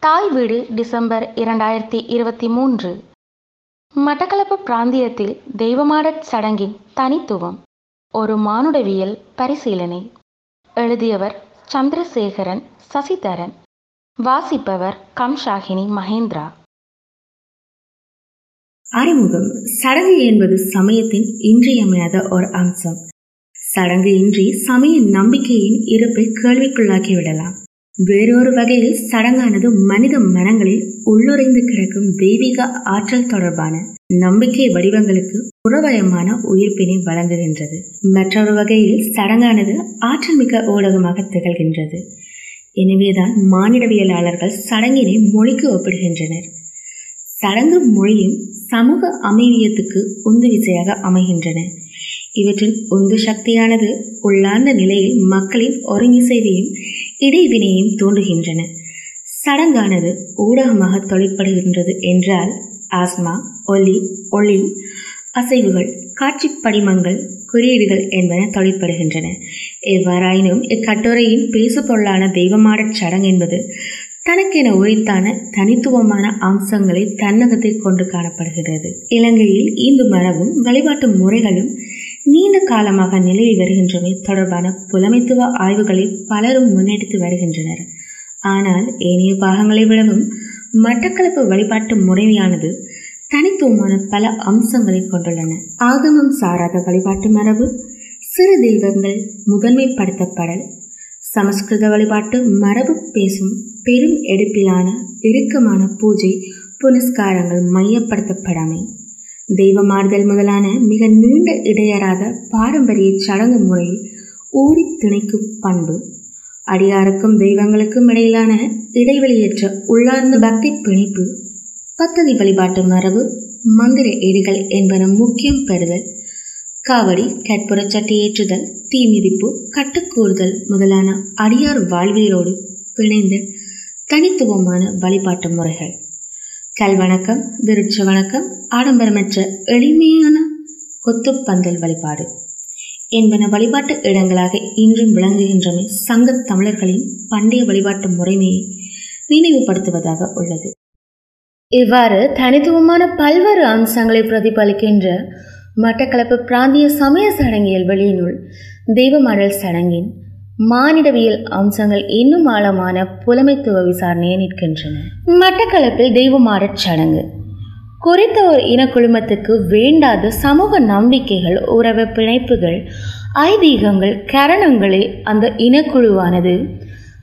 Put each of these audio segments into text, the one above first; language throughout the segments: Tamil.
தாய் வீடு டிசம்பர் இரண்டாயிரத்தி இருபத்தி மூன்று. மட்டக்களப்பு பிராந்தியத்தில் தெய்வமாடச் சடங்கின் தனித்துவம் ஒரு மானுடவியல் பரிசீலனை. எழுதியவர் சந்திரசேகரன் சசிதரன். வாசிப்பவர் கம்ஷாகினி மகேந்திரா. அறிமுகம். சடங்கு என்பது சமயத்தின் இன்றியமையாத ஒரு அம்சம். சடங்கு இன்றி சமய நம்பிக்கையின் இருப்பை கேள்விக்குள்ளாக்கிவிடலாம். வேறொரு வகையில் சடங்கானது மனித மனங்களில் உள்ளுரைந்து கிடக்கும் தெய்வீக ஆற்றல் தொடர்பான நம்பிக்கை வடிவங்களுக்கு புறவயமான உயிர்ப்பினை வழங்குகின்றது. மற்றொரு வகையில் சடங்கானது ஆற்றல் மிக்க ஊடகமாக திகழ்கின்றது. எனவேதான் மானிடவியலாளர்கள் சடங்கினை மொழிக்கு ஒப்பிடுகின்றனர். சடங்கு மொழியும் சமூக அமைவியத்துக்கு உந்து விசையாக அமைகின்றன. இவற்றின் உந்து சக்தியானது உள்ளார்ந்த நிலையில் மக்களின் ஒருங்கிசைவையும் இடைவினையும் தூண்டுகின்றன. சடங்கானது ஊடகமாக தொழிற்படுகின்றது என்றால் ஆஸ்மா ஒலி ஒளி அசைவுகள் காட்சி படிமங்கள் குறியீடுகள் என்பன தொழிற்படுகின்றன. எவ்வாறாயினும் இக்கட்டுரையின் பேசுபொருளான தெய்வமாடச் சடங்கு என்பது தனக்கென உரித்தான தனித்துவமான அம்சங்களை தன்னகத்தை கொண்டு காணப்படுகிறது. இலங்கையில் இந்து மரபும் வழிபாட்டு முறைகளும் நீண்ட காலமாக நிலவி வருகின்றமை தொடர்பான புலமைத்துவ ஆய்வுகளை பலரும் முன்னெடுத்து வருகின்றனர். ஆனால் ஏனைய பாகங்களை விடவும் மட்டக்களப்பு வழிபாட்டு முறைமையானது தனித்துவமான பல அம்சங்களை கொண்டுள்ளன. ஆகமம் சாராத வழிபாட்டு மரபு சிறு தெய்வங்கள் முதன்மைப்படுத்தப்படல் சமஸ்கிருத வழிபாட்டு மரபு பேசும் பெரும் எடுப்பிலான இறுக்கமான பூஜை புனஸ்காரங்கள் மையப்படுத்தப்படாமை. தெய்வமாறுதல் முதலான மிக நீண்ட இடையராத பாரம்பரிய சடங்கு முறையில் ஊறி திணைக்கும் பண்பு. அடியாருக்கும் தெய்வங்களுக்கும் இடையிலான இடைவெளியற்ற உள்ளார்ந்த பக்தி பிணைப்பு பத்ததி வழிபாட்டு மரபு மந்திர ஏடுகள் என்பன முக்கியம் பெறுதல் காவடி கற்புற சட்டி ஏற்றுதல் தீ மிதிப்பு கட்டுக்கூறுதல் முதலான அடியார் வாழ்வியலோடு பிணைந்த தனித்துவமான வழிபாட்டு முறைகள். கல்வணக்கம் விருட்ச வணக்கம் ஆடம்பரமற்ற எளிமையான கொத்துப்பந்தல் வழிபாடு. என்பன வழிபாட்டு இடங்களாக இன்றும் விளங்குகின்றமை சங்க தமிழர்களின் பண்டைய வழிபாட்டு முறைமையை நினைவுபடுத்துவதாக உள்ளது. இவ்வாறு தனித்துவமான பல்வேறு அம்சங்களை பிரதிபலிக்கின்ற மட்டக்களப்பு பிராந்திய சமய சடங்கியல் வெளியினுள் தெய்வமடல் சடங்கின் மானிடவியல் அம்சங்கள் இன்னும் ஆழமான புலமைத்துவ விசாரணையை நிற்கின்றன. மட்டக்களப்பில் தெய்வமாடற் சடங்கு. குறித்த ஒரு இனக்குழுமத்துக்கு வேண்டாத சமூக நம்பிக்கைகள் உறவு பிணைப்புகள் ஐதீகங்கள் கரணங்களை அந்த இனக்குழுவானது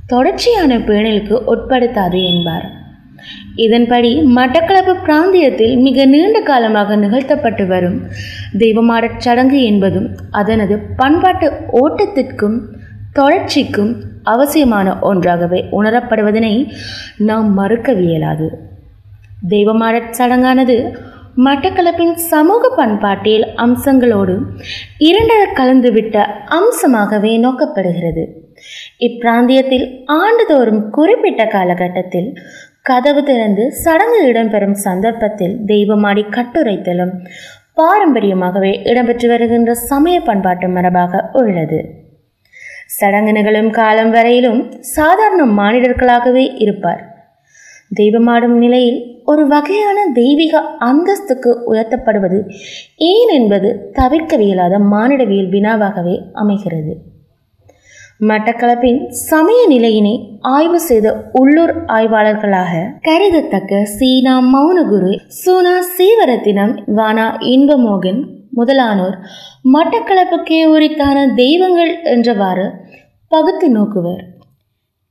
தொடர்ச்சியான பேணலுக்கு உட்படுத்தாது என்பார். இதன்படி மட்டக்களப்பு பிராந்தியத்தில் மிக நீண்ட காலமாக நிகழ்த்தப்பட்டு வரும் தெய்வமாடற் சடங்கு என்பதும் அதனது பண்பாட்டு ஓட்டத்திற்கும் தொடர்ச்சிக்கும் அவசியமான ஒன்றாகவே உணரப்படுவதனை நாம் மறுக்கவியலாது தெய்வமாடற் சடங்கானது மட்டக்களப்பின் சமூக பண்பாட்டில் அம்சங்களோடு இரண்டர கலந்துவிட்ட அம்சமாகவே நோக்கப்படுகிறது. இப்பிராந்தியத்தில் ஆண்டுதோறும் குறிப்பிட்ட காலகட்டத்தில் கதவு திறந்து சடங்கு இடம்பெறும் சந்தர்ப்பத்தில் தெய்வமாடி கட்டுரைத்தலும் பாரம்பரியமாகவே இடம்பெற்று வருகின்ற சமய பண்பாட்டு மரபாக உள்ளது. சடங்கு நிகழும் காலம் வரையிலும் சாதாரண மானிடர்களாகவே இருப்பார். தெய்வமாடும் நிலையில் ஒரு வகையான தெய்வீக அந்தஸ்துக்கு உயர்த்தப்படுவது ஏன் என்பது தவிர்க்கவியலாத மானிடவியல் வினாவாகவே அமைகிறது. மட்டக்களப்பின் சமய நிலையினை ஆய்வு செய்த உள்ளூர் ஆய்வாளர்களாக கருதத்தக்க சீனா மௌனகுரு சூனா சீவரத்தினம் வானா இன்பமோகன் முதலானோர் மட்டக்களப்புக்கே உரித்தான தெய்வங்கள் என்றவாறு பகுத்து நோக்குவர்.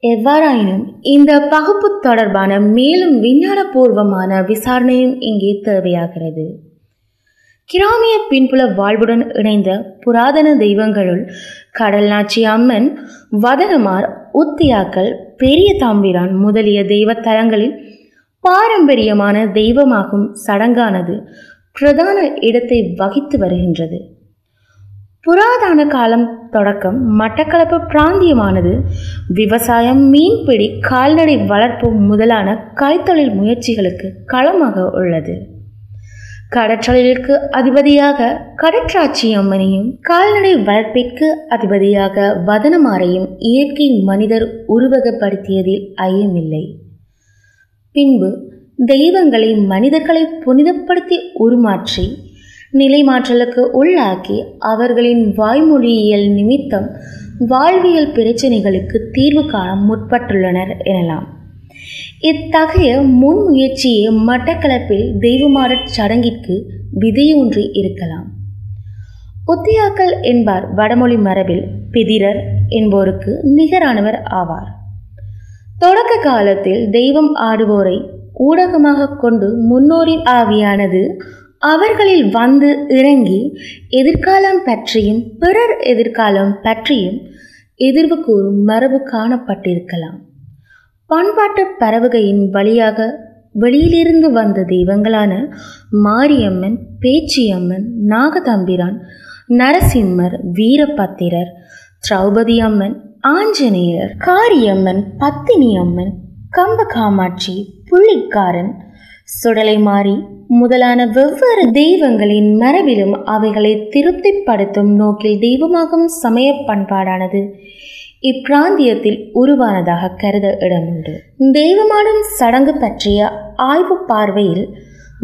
எவ்வாறாயினும் இந்த பகுப்பு தொடர்பான மேலும் விஞ்ஞானபூர்வமான விசாரணையும் இங்கே தேவையாகிறது. கிராமிய பின்புல வாழ்வுடன் இணைந்த புராதன தெய்வங்களுள் கடல் நாச்சி அம்மன் வதனமார் உத்தியாக்கள் பெரிய தாம்பிரான் முதலிய தெய்வ தலங்களில் பாரம்பரியமான தெய்வமாகும் சடங்கானது பிரதான இடத்தை வகித்து வருகின்றது. புராதன காலம் தொடக்கம் மட்டக்களப்பு பிராந்தியமானது. விவசாயம் மீன்பிடி கால்நடை வளர்ப்பு முதலான கைத்தொழில் முயற்சிகளுக்கு களமாக உள்ளது. கடற்றொழிலுக்கு அதிபதியாக கடற்றாட்சி அம்மனையும் கால்நடை வளர்ப்பிற்கு அதிபதியாக வதனமாரையும் இயற்கை மனிதர் உருவகப்படுத்தியதில் ஐயமில்லை. பின்பு தெய்வங்களை மனிதர்களை புனிதப்படுத்தி உருமாற்றி நிலைமாற்றலுக்கு உள்ளாக்கி அவர்களின் வாய்மொழியியல் நிமித்தம் வாழ்வியல் பிரச்சனைகளுக்கு தீர்வு காண முற்பட்டுள்ளனர் எனலாம். இத்தகைய முன்முயற்சியை மட்டக்களப்பில் தெய்வமாறச் சடங்கிற்கு விதையொன்று இருக்கலாம். உத்தியாக்கள் என்பார் வடமொழி மரபில் பிதிரர் என்போருக்கு நிகரானவர் ஆவார். தொடக்க காலத்தில் தெய்வம் ஆடுவோரை ஊடகமாக கொண்டு முன்னோரின் ஆவியானது அவர்களில் வந்து இறங்கி எதிர்காலம் பற்றியும் பிறர் எதிர்காலம் பற்றியும் எதிர்வு கூறும் மரபு காணப்பட்டிருக்கலாம். பண்பாட்டு பறவகையின் வழியாக வெளியிலிருந்து வந்த தெய்வங்களான மாரியம்மன் பேச்சியம்மன் நாகதம்பிரான் நரசிம்மர் வீரபத்திரர் திரௌபதி அம்மன் ஆஞ்சநேயர் காரியம்மன் பத்தினி அம்மன் கம்பகாமாட்சி புள்ளிக்காரன். சுடலைமாரி முதலான வெவ்வேறு தெய்வங்களின் மரபிலும் அவைகளை திருப்திப்படுத்தும் நோக்கில் தெய்வமாகும் சமய பண்பாடானது இப்பிராந்தியத்தில் உருவானதாக கருத இடமுண்டு. தெய்வமாடும் சடங்கு பற்றிய ஆய்வு பார்வையில்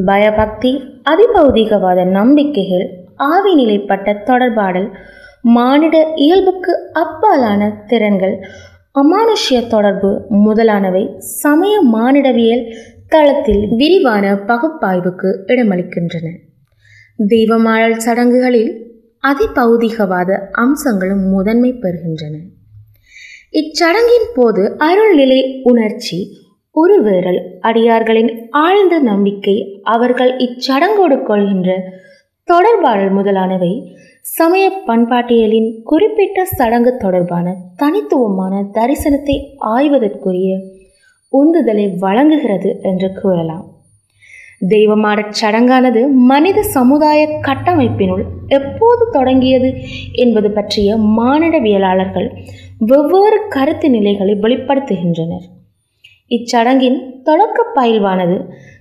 பயபக்தி அதிபௌதிகவாத நம்பிக்கைகள் ஆவிநிலைப்பட்ட தொடர்பாடல் மானிட இயல்புக்கு அப்பாலான திறன்கள் அமானுஷ்ய தொடர்பு முதலானவை சமய மானிடவியல் தளத்தில் விரிவான பகுப்பாய்வுக்கு இடமளிக்கின்றன. தெய்வமாழல் சடங்குகளில் அதிபௌதிகவாத அம்சங்களும் முதன்மை பெறுகின்றன. இச்சடங்கின் போது அருள்நிலை உணர்ச்சி உருவேறல் அடியார்களின் ஆழ்ந்த நம்பிக்கை அவர்கள் இச்சடங்கோடு கொள்கின்ற தொடர்பாடல் முதலானவை சமய பண்பாட்டியலின் குறிப்பிட்ட சடங்கு தொடர்பான தனித்துவமான தரிசனத்தை ஆய்வதற்குரிய உந்துதலை வழங்குகிறது என்று கூறலாம். தெய்வமான சடங்கானது மனித சமுதாய கட்டமைப்பினுள் எப்போது தொடங்கியது என்பது பற்றிய மானிடவியலாளர்கள் வெவ்வேறு கருத்து நிலைகளை வெளிப்படுத்துகின்றனர். இச்சடங்கின் தொடக்க பயில்வானது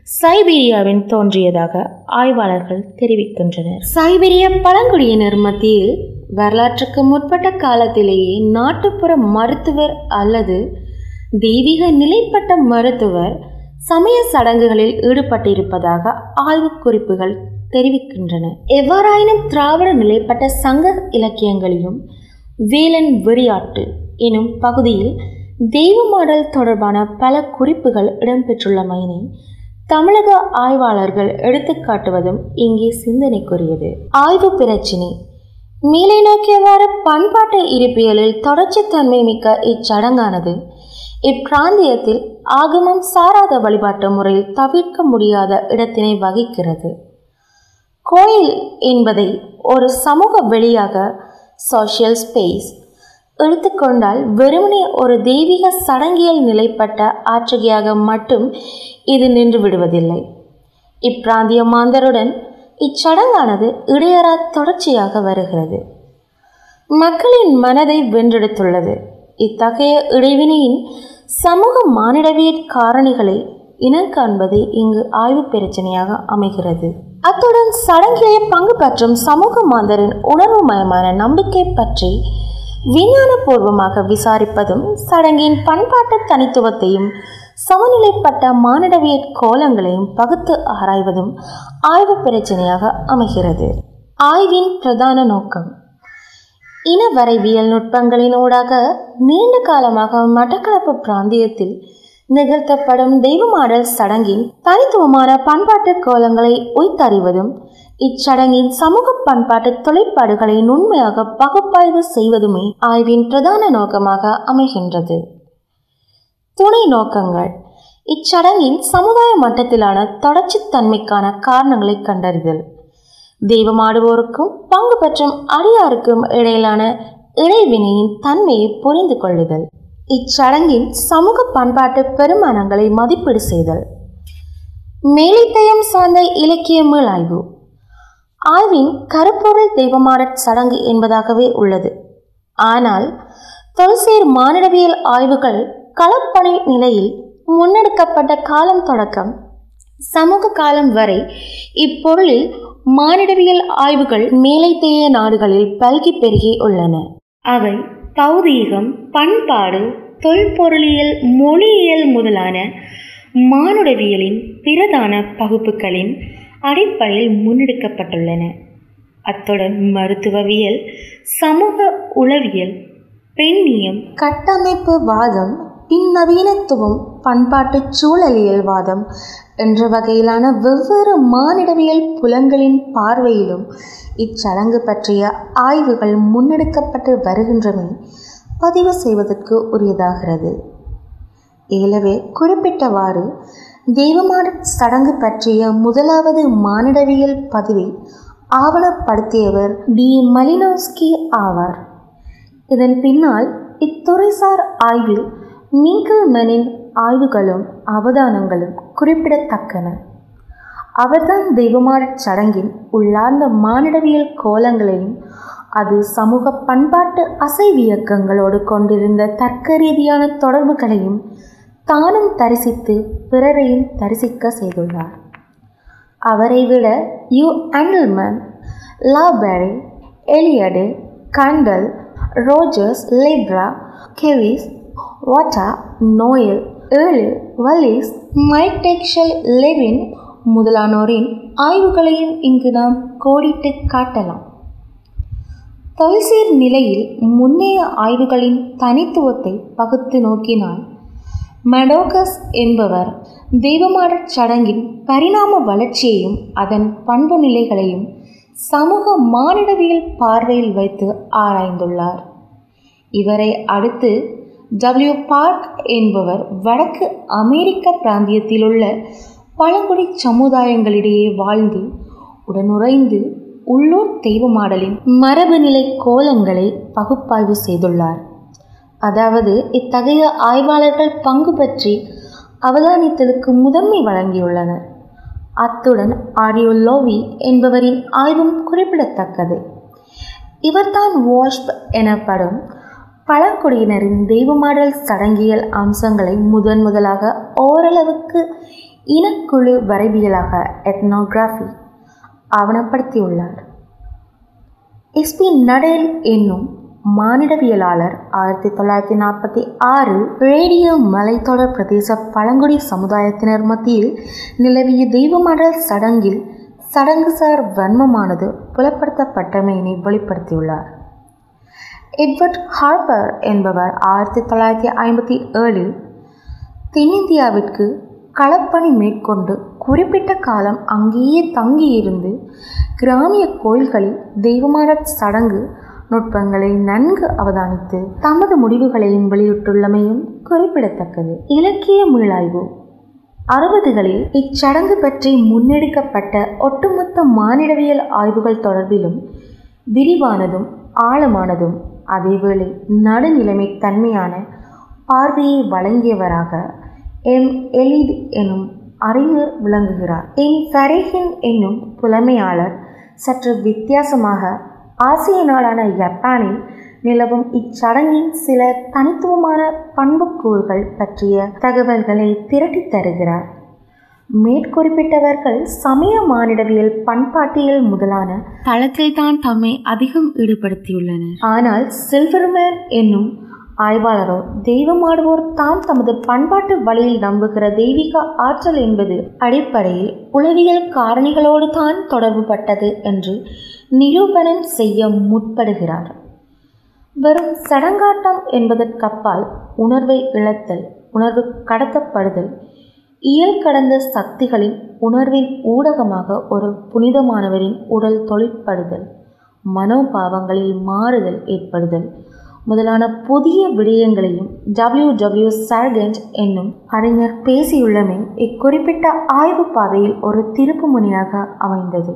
சைபீரியாவின் தோன்றியதாக ஆய்வாளர்கள் தெரிவிக்கின்றனர். சைபீரிய பழங்குடியினர் மத்தியில் வரலாற்றுக்கு முற்பட்ட காலத்திலேயே நாட்டுப்புற மருத்துவர் அல்லது தெய்வீக நிலைப்பட்ட மருத்துவர் சமய சடங்குகளில் ஈடுபட்டிருப்பதாக ஆய்வு குறிப்புகள் தெரிவிக்கின்றன. எவ்வாறாயினும் திராவிட நிலைப்பட்ட சங்க இலக்கியங்களிலும் வேலன் வெறியாட்டு எனும் பகுதியில் தெய்வமாடல் தொடர்பான பல குறிப்புகள் இடம்பெற்றுள்ளமையினை தமிழக ஆய்வாளர்கள் எடுத்துக்காட்டுவதும் இங்கே சிந்தனைக்குரியது. ஆய்வு பிரச்சினை. மேலே நோக்கியவாறு பண்பாட்டு இருப்பியலில் தொடர்ச்சித்தன்மை மிக்க இச்சடங்கானது. இப்பிராந்தியத்தில் ஆகமம் சாராத வழிபாட்டு முறையில் தவிர்க்க முடியாத இடத்தினை வகிக்கிறது. கோயில் என்பதை ஒரு சமூக வெளியாக சோஷியல் ஸ்பேஸ் எடுத்துக்கொண்டால் வெறுமனே ஒரு தெய்வீக சடங்கியல் நிலைப்பட்ட ஆற்றுகையாக மட்டும் இது நின்று விடுவதில்லை. இப்பிராந்திய மாந்தருடன் இச்சடங்கானது இடையறா தொடர்ச்சியாக வருகிறது. மக்களின் மனதை வென்றெடுத்துள்ளது. இத்தகைய இடைவினையின் சமூக மானிடவியற் காரணிகளை இனம் காண்பது இங்கு ஆய்வு பிரச்சனையாக அமைகிறது. அத்துடன் சடங்கிலே பங்கு பற்றும் சமூக மாந்தரின் உணர்வுமயமான நம்பிக்கை பற்றி விஞ்ஞானபூர்வமாக விசாரிப்பதும் சடங்கின் பண்பாட்டு தனித்துவத்தையும் சமநிலைப்பட்ட மானிடவியற் கோலங்களையும் பகுத்து ஆராய்வதும் ஆய்வு பிரச்சனையாக அமைகிறது. ஆய்வின் பிரதான நோக்கம் இன வரைவியல் நுட்பங்களின் ஊடாக நீண்ட காலமாக மட்டக்களப்பு பிராந்தியத்தில் நிகழ்த்தப்படும் தெய்வமாடல் சடங்கின் தனித்துவமான பண்பாட்டு கோலங்களை உய்த்தறிவதும் இச்சடங்கின் சமூக பண்பாட்டு தொழிற்பாடுகளை நுண்மையாக பகுப்பாய்வு செய்வதுமே ஆய்வின் பிரதான நோக்கமாக அமைகின்றது. துணை நோக்கங்கள். இச்சடங்கின் சமுதாய மட்டத்திலான தொடர்ச்சித்தன்மைக்கான காரணங்களை கண்டறிதல். தெய்வமாடுவோருக்கும் பங்கு பெற்றும் அடியாருக்கும் இடையிலான இடைவினையின் தன்மையை புரிந்து கொள்ளுதல். இச்சடங்கின் சமூக பண்பாட்டு பெருமானங்களை மதிப்பீடு செய்தல். மேலித்தயம் சார்ந்த இலக்கிய மீளாய்வு ஆய்வின் கருப்பொருள் தெய்வமாடற் சடங்கு என்பதாகவே உள்ளது. ஆனால் தொல்சேர் மானிடவியல் ஆய்வுகள் களப்பணி நிலையில் முன்னெடுக்கப்பட்ட காலம் தொடக்கம் சமூக காலம் வரை இப்பொருளில் மானிடவியல் ஆய்வுகள் மேலைத்தேய நாடுகளில் பல்கி பெருகி உள்ளன. அவை பௌதீகம் பண்பாடு தொல்பொருளியல் மொழியியல் முதலான மானுடவியலின் பிரதான பகுப்புகளின் அடிப்படையில் முன்னெடுக்கப்பட்டுள்ளன. அத்துடன் மருத்துவவியல் சமூக உளவியல் பெண்ணியம் கட்டமைப்பு வாதம் பின்னவீனத்துவம் பண்பாட்டு சூழலியல் வாதம் என்ற வகையிலான வெவ்வேறு மானிடவியல் புலங்களின் பார்வையிலும் இச்சடங்கு பற்றிய ஆய்வுகள் முன்னெடுக்கப்பட்டு வருகின்றமை பதிவு செய்வதற்கு உரியதாகிறது. ஏலவே குறிப்பிட்டவாறு தேவமான சடங்கு பற்றிய முதலாவது மானிடவியல் பதிவை ஆவணப்படுத்தியவர் டி. மலினோஸ்கி ஆவார். இதன் பின்னால் இத்துறைசார் ஆய்வில் மீங்கல்மனின் ஆய்வுகளும் அவதானங்களும் குறிப்பிடத்தக்கன. அவர்தான் தெய்வமாடச் சடங்கின் உள்ளார்ந்த மானிடவியல் கோலங்களையும் அது சமூக பண்பாட்டு அசைவியக்கங்களோடு கொண்டிருந்த தர்க்க ரீதியான தொடர்புகளையும் தானும் தரிசித்து பிறரையும் தரிசிக்க செய்துள்ளார். அவரை விட யூ ஆண்டல்மன் லாபெரி எலியடு கண்டல் ரோஜர்ஸ் லேப்ரா கெவிஸ் வாட்டா நோயல் ஏழு வலிஸ் மைக் டெக்ஷல் லெவின் முதலானோரின் ஆய்வுகளையும் இங்கு நாம் கோடிட்டு காட்டலாம். தொல்சீர் நிலையில் முன்னைய ஆய்வுகளின் தனித்துவத்தை பகுத்து நோக்கினால் மெடோகஸ் என்பவர் தெய்வமாடற் சடங்கின் பரிணாம வளர்ச்சியையும் அதன் பண்பு நிலைகளையும் சமூக மானிடவியல் பார்வையில் வைத்து ஆராய்ந்துள்ளார். இவரை அடுத்து டபிள்யூ பார்க் என்பவர் வடக்கு அமெரிக்க பிராந்தியத்திலுள்ள பழங்குடி சமுதாயங்களிடையே வாழ்ந்து உடனுறைந்து உள்ளூர் தெய்வமாடலின் மரபுநிலை கோலங்களை பகுப்பாய்வு செய்துள்ளார். அதாவது இத்தகைய ஆய்வாளர்கள் பங்கு பற்றி அவதானித்தலுக்கு முதன்மை வழங்கியுள்ளனர். அத்துடன் ஆரியோ லோவி என்பவரின் ஆய்வும் குறிப்பிடத்தக்கது. இவர்தான் வாஷ்ப் எனப்படும் பழங்குடியினரின் தெய்வமாடல் சடங்கியல் அம்சங்களை முதன் முதலாக ஓரளவுக்கு இனக்குழு வரைவியலாக எத்னோகிராஃபி ஆவணப்படுத்தியுள்ளார். எஸ்பி நடேல் என்னும் மானிடவியலாளர் ஆயிரத்தி தொள்ளாயிரத்தி நாற்பத்தி ஆறு ரேடியோ மலைத்தொடர் பிரதேச பழங்குடி சமுதாயத்தினர் மத்தியில் நிலவிய தெய்வமாடல் சடங்கில் சடங்குசார் வன்மமானது புலப்படுத்தப்பட்டமையினை வெளிப்படுத்தியுள்ளார். எட்வர்ட் ஹார்பர் என்பவர் ஆயிரத்தி தொள்ளாயிரத்தி ஐம்பத்தி ஏழில் தென்னிந்தியாவிற்கு களப்பணி மேற்கொண்டு குறிப்பிட்ட காலம் அங்கேயே தங்கியிருந்து கிராமிய கோயில்களில் தெய்வமான சடங்கு நுட்பங்களை நன்கு அவதானித்து தமது முடிவுகளையும் வெளியிட்டுள்ளமையும் குறிப்பிடத்தக்கது. இலக்கிய மீளாய்வு. அறுபதுகளில் இச்சடங்கு பற்றி முன்னெடுக்கப்பட்ட ஒட்டுமொத்த மானிடவியல் ஆய்வுகள் தொடர்பிலும் விரிவானதும் ஆழமானதும் அதேவேளை நடுநிலைமை தன்மையான பார்வையை வழங்கியவராக எம். எலிட் எனும் அறிஞர் விளங்குகிறார். என் ஃபரேஹின் என்னும் புலமையாளர் சற்று வித்தியாசமாக ஆசிய நாடான ஜப்பானில் நிலவும் இச்சடங்கின் சில தனித்துவமான பண்புக்கூறுகள் பற்றிய தகவல்களை திரட்டித் தருகிறார். மேற்குறிப்பிட்டவர்கள் சமய மானிடவியல் பண்பாட்டியல் முதலான தளத்தில் தான் தம்மை அதிகம் ஈடுபடுத்தியுள்ளனர். ஆனால் சில்வர்மேன் என்னும் ஆய்வாளரோ தெய்வமாடுவோர் தாம் தமது பண்பாட்டு வழியில் நம்புகிற தெய்வீக ஆற்றல் என்பது அடிப்படையில் உளவியல் காரணிகளோடு தான் தொடர்புபட்டது என்று நிரூபணம் செய்ய முற்படுகிறார். வெறும் சடங்காட்டம் என்பதற்கப்பால் உணர்வை இழத்தல் உணர்வு கடத்தப்படுதல் இயல் கடந்த சக்திகளின் உணர்வின் ஊடகமாக ஒரு புனிதமானவரின் உடல் தொழிற்படுதல் மனோபாவங்களில் மாறுதல் ஏற்படுதல் முதலான புதிய விடயங்களையும் டபிள்யூ டபிள்யூ சார்கெண்ட் என்னும் அறிஞர் பேசியுள்ளமை இக்குறிப்பிட்ட ஆய்வு பாதையில் ஒரு திருப்பு முனையாக அமைந்தது.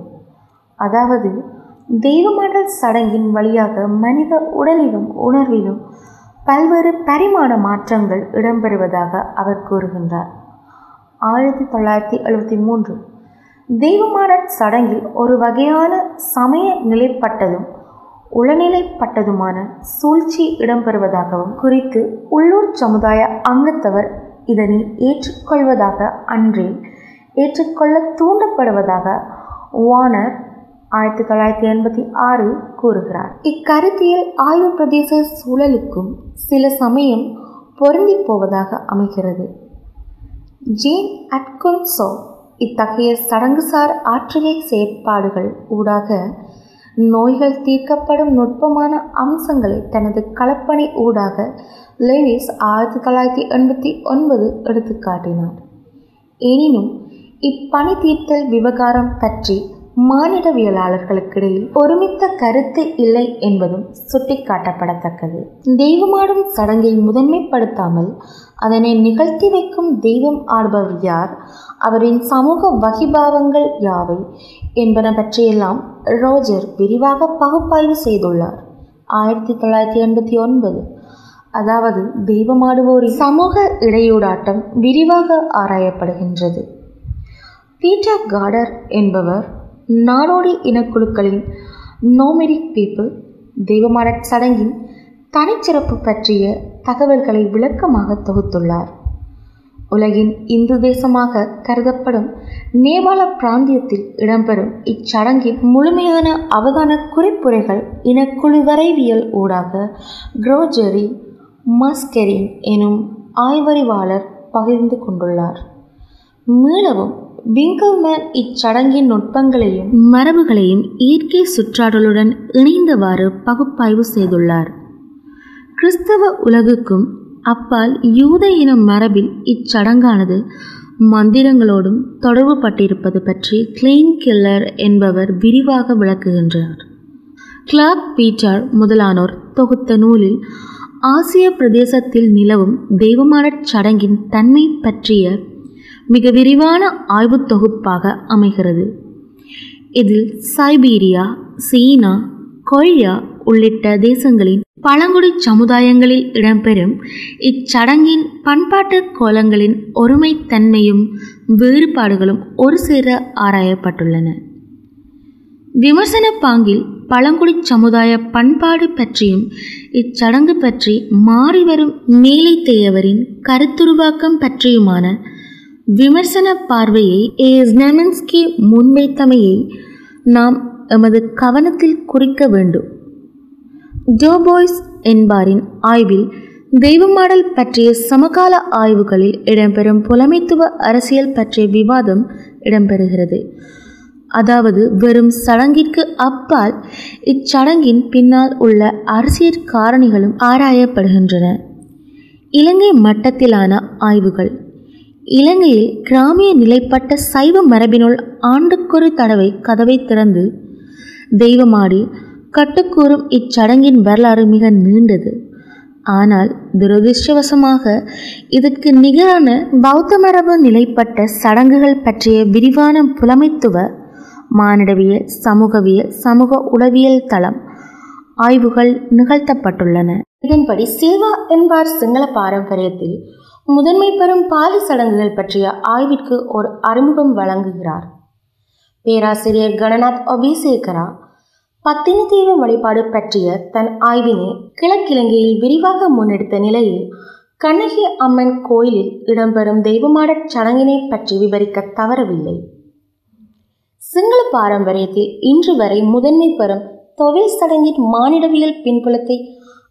அதாவது தெய்வமாடல் சடங்கின் வழியாக மனித உடலிலும் உணர்விலும் பல்வேறு பரிமாண மாற்றங்கள் இடம்பெறுவதாக அவர் கூறுகின்றார். ஆயிரத்தி தொள்ளாயிரத்தி எழுபத்தி மூன்று. தெய்வமாடல் சடங்கில் ஒரு வகையான சமய நிலைப்பட்டதும் உளநிலைப்பட்டதுமான சூழ்ச்சி இடம்பெறுவதாகவும் குறித்து உள்ளூர் சமுதாய அங்கத்தவர் இதனை ஏற்றுக்கொள்வதாக அன்றே ஏற்றுக்கொள்ள தூண்டப்படுவதாக வானர் ஆயிரத்தி தொள்ளாயிரத்தி எண்பத்தி ஆறு கூறுகிறார். இக்கருத்தியல் ஆய்வு பிரதேச சூழலுக்கும் சில சமயம் பொருந்தி போவதாக அமைகிறது. ஜேன் அட்கொன்சோ இத்தகைய சடங்குசார் ஆற்றுகை செயற்பாடுகள் ஊடாக நோய்கள் தீர்க்கப்படும் நுட்பமான அம்சங்களை தனது கலப்பணி ஊடாக லெவிஸ் ஆயிரத்தி தொள்ளாயிரத்தி எண்பத்தி ஒன்பது எடுத்துக்காட்டினார். எனினும் இப்பணி தீர்த்தல் விவகாரம் பற்றி மானிடவியலாளர்களுக்கிடையில் ஒருமித்த கருத்து இல்லை என்பதும் சுட்டிக்காட்டப்படத்தக்கது. தெய்வமாடும் சடங்கை முதன்மைப்படுத்தாமல் அதனை நிகழ்த்தி வைக்கும் தெய்வம் ஆடுபவர் யார்? அவரின் சமூக வகிபாவங்கள் யாவை? என்பன பற்றியெல்லாம் ரோஜர் விரிவாக பகுப்பாய்வு செய்துள்ளார். ஆயிரத்தி தொள்ளாயிரத்தி எண்பத்தி ஒன்பது. அதாவது தெய்வமாடுவோரின் சமூக இடையூடாட்டம் விரிவாக ஆராயப்படுகின்றது. பீட்டர் கார்டர் என்பவர் நாடோடி இனக்குழுக்களின் நோமெரிக் பீப்புள் தெய்வமாடற் சடங்கின் தனிச்சிறப்பு பற்றிய தகவல்களை விளக்கமாக தொகுத்துள்ளார். உலகின் இந்து தேசமாக கருதப்படும் நேபாள பிராந்தியத்தில் இடம்பெறும் இச்சடங்கின் முழுமையான அவதான குறிப்புரைகள் இனக்குழு வரைவியல் ஊடாக குரோஜரி மஸ்கெரின் எனும் ஆய்வறிவாளர் பகிர்ந்து கொண்டுள்ளார். மீளவும் விங்கல்மேன் இச்சடங்கின் நுட்பங்களையும் மரபுகளையும் இயற்கை சுற்றாடலுடன் இணைந்தவாறு பகுப்பாய்வு செய்துள்ளார். கிறிஸ்தவ உலகுக்கும் அப்பால் யூத இன மரபில் இச்சடங்கானது மந்திரங்களோடும் தொடர்பு பட்டிருப்பது பற்றி கிளீன் கில்லர் என்பவர் விரிவாக விளக்குகின்றார். கிளாக் பீட்டர் முதலானோர் தொகுத்த நூலில் ஆசிய பிரதேசத்தில் நிலவும் தெய்வமான சடங்கின் தன்மை பற்றிய மிக விரிவான ஆய்வுத் தொகுப்பாக அமைகிறது. இதில் சைபீரியா சீனா கொரியா உள்ளிட்ட தேசங்களின் பழங்குடி சமுதாயங்களில் இடம்பெறும் இச்சடங்கின் பண்பாட்டு கோலங்களின் ஒருமைத்தன்மையும் வேறுபாடுகளும் ஒரு சேர ஆராயப்பட்டுள்ளன. விமர்சன பாங்கில் பழங்குடி சமுதாய பண்பாடு பற்றியும் இச்சடங்கு பற்றி மாறிவரும் மேலைத்தேயவரின் கருத்துருவாக்கம் பற்றியுமான விமர்சன பார்வையை ஏஸ்னமென்ஸ்கி முன்வைத்தமையை நாம் எமது கவனத்தில் குறிக்க வேண்டும். ஜோபாய்ஸ் என்பாரின் ஆய்வில் தெய்வமாடல் பற்றிய சமகால ஆய்வுகளில் இடம்பெறும் புலமைத்துவ அரசியல் பற்றிய விவாதம் இடம்பெறுகிறது. அதாவது வெறும் சடங்கிற்கு அப்பால் இச்சடங்கின் பின்னால் உள்ள அரசியல் காரணிகளும் ஆராயப்படுகின்றன. இலங்கை மட்டத்திலான ஆய்வுகள். இலங்கையில் கிராமிய நிலைப்பட்ட சைவ மரபினுள் ஆண்டுக்கொரு தடவை கதவை திறந்து தெய்வமாடி கட்டுக்கூறும் இச்சடங்கின் வரலாறு மிக நீண்டது. ஆனால் துரதிருஷ்டவசமாக இதற்கு நிகரான பௌத்த மரபு நிலைப்பட்ட சடங்குகள் பற்றிய விரிவான புலமைத்துவ மானிடவியல் சமூகவியல் சமூக உளவியல் தளம் ஆய்வுகள் நிகழ்த்தப்பட்டுள்ளன. இதன்படி சில்வா என்பார் சிங்கள பாரம்பரியத்தில் முதன்மை பெறும் பாலி சடங்குகள் பற்றிய ஆய்விற்கு ஒரு அறிமுகம் வழங்குகிறார். பேராசிரியர் கணநாத் அபிசேகரா பத்தினி தெய்வ வழிபாடு பற்றிய தன் ஆய்வினை கிழக்கிழங்கையில் விரிவாக முன்னெடுத்த நிலையில் கண்ணகி அம்மன் கோயிலில் இடம்பெறும் தெய்வமாடச் சடங்கினை பற்றி விவரிக்க தவறவில்லை. சிங்கள பாரம்பரியத்தில் இன்று வரை முதன்மை பெறும் தொழில் சடங்கின் மானிடவியல் பின்புலத்தை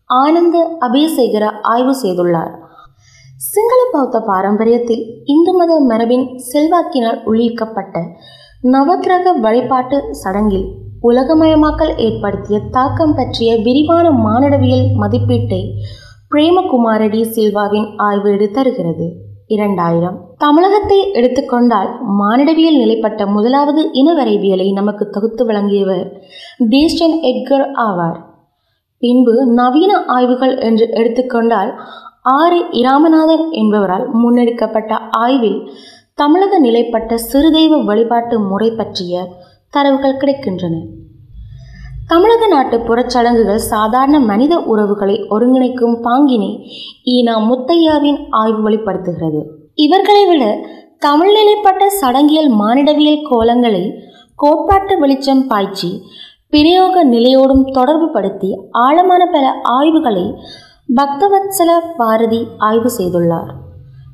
ஆனந்த அபிசேகர ஆய்வு செய்துள்ளார். சிங்கள பௌத்த பாரம்பரியத்தில் இந்து மத மரபின் செல்வாக்கினால் உள்ளிருக்கப்பட்ட நவக்கிரக வழிபாட்டு சடங்கில் உலகமயமாக்கல் ஏற்படுத்திய தாக்கம் பற்றிய விரிவான மானடவியல் மதிப்பீட்டை பிரேமகுமாரடி சில்வாவின் ஆய்வீடு தருகிறது. இரண்டாயிரம். தமிழகத்தை எடுத்துக்கொண்டால் மானிடவியல் நிலைப்பட்ட முதலாவது இனவரைவியலை நமக்கு தொகுத்து வழங்கியவர் டீஸ்டன் எட்கர் ஆவார். பின்பு நவீன ஆய்வுகள் என்று எடுத்துக்கொண்டால் ஆர் இராமநாதன் என்பவரால் முன்னெடுக்கப்பட்ட ஆய்வில் தமிழக நிலைப்பட்ட சிறுதெய்வ வழிபாட்டு முறை பற்றிய தரவுகள் கிடைக்கின்றன. தமிழக நாட்டு புறச்சடங்குகள் சாதாரண மனித உறவுகளை ஒருங்கிணைக்கும் பாங்கினை ஈனா முத்தையாவின் ஆய்வு வெளிப்படுத்துகிறது. இவர்களை விட தமிழ் நிலைப்பட்ட சடங்கியல் மானிடவியல் கோலங்களை கோட்பாட்டு வெளிச்சம் பாய்ச்சி பிரயோக நிலையோடும் தொடர்பு படுத்தி ஆழமான பல ஆய்வுகளை பக்தவத்சல பாரதி ஆய்வு செய்துள்ளார்.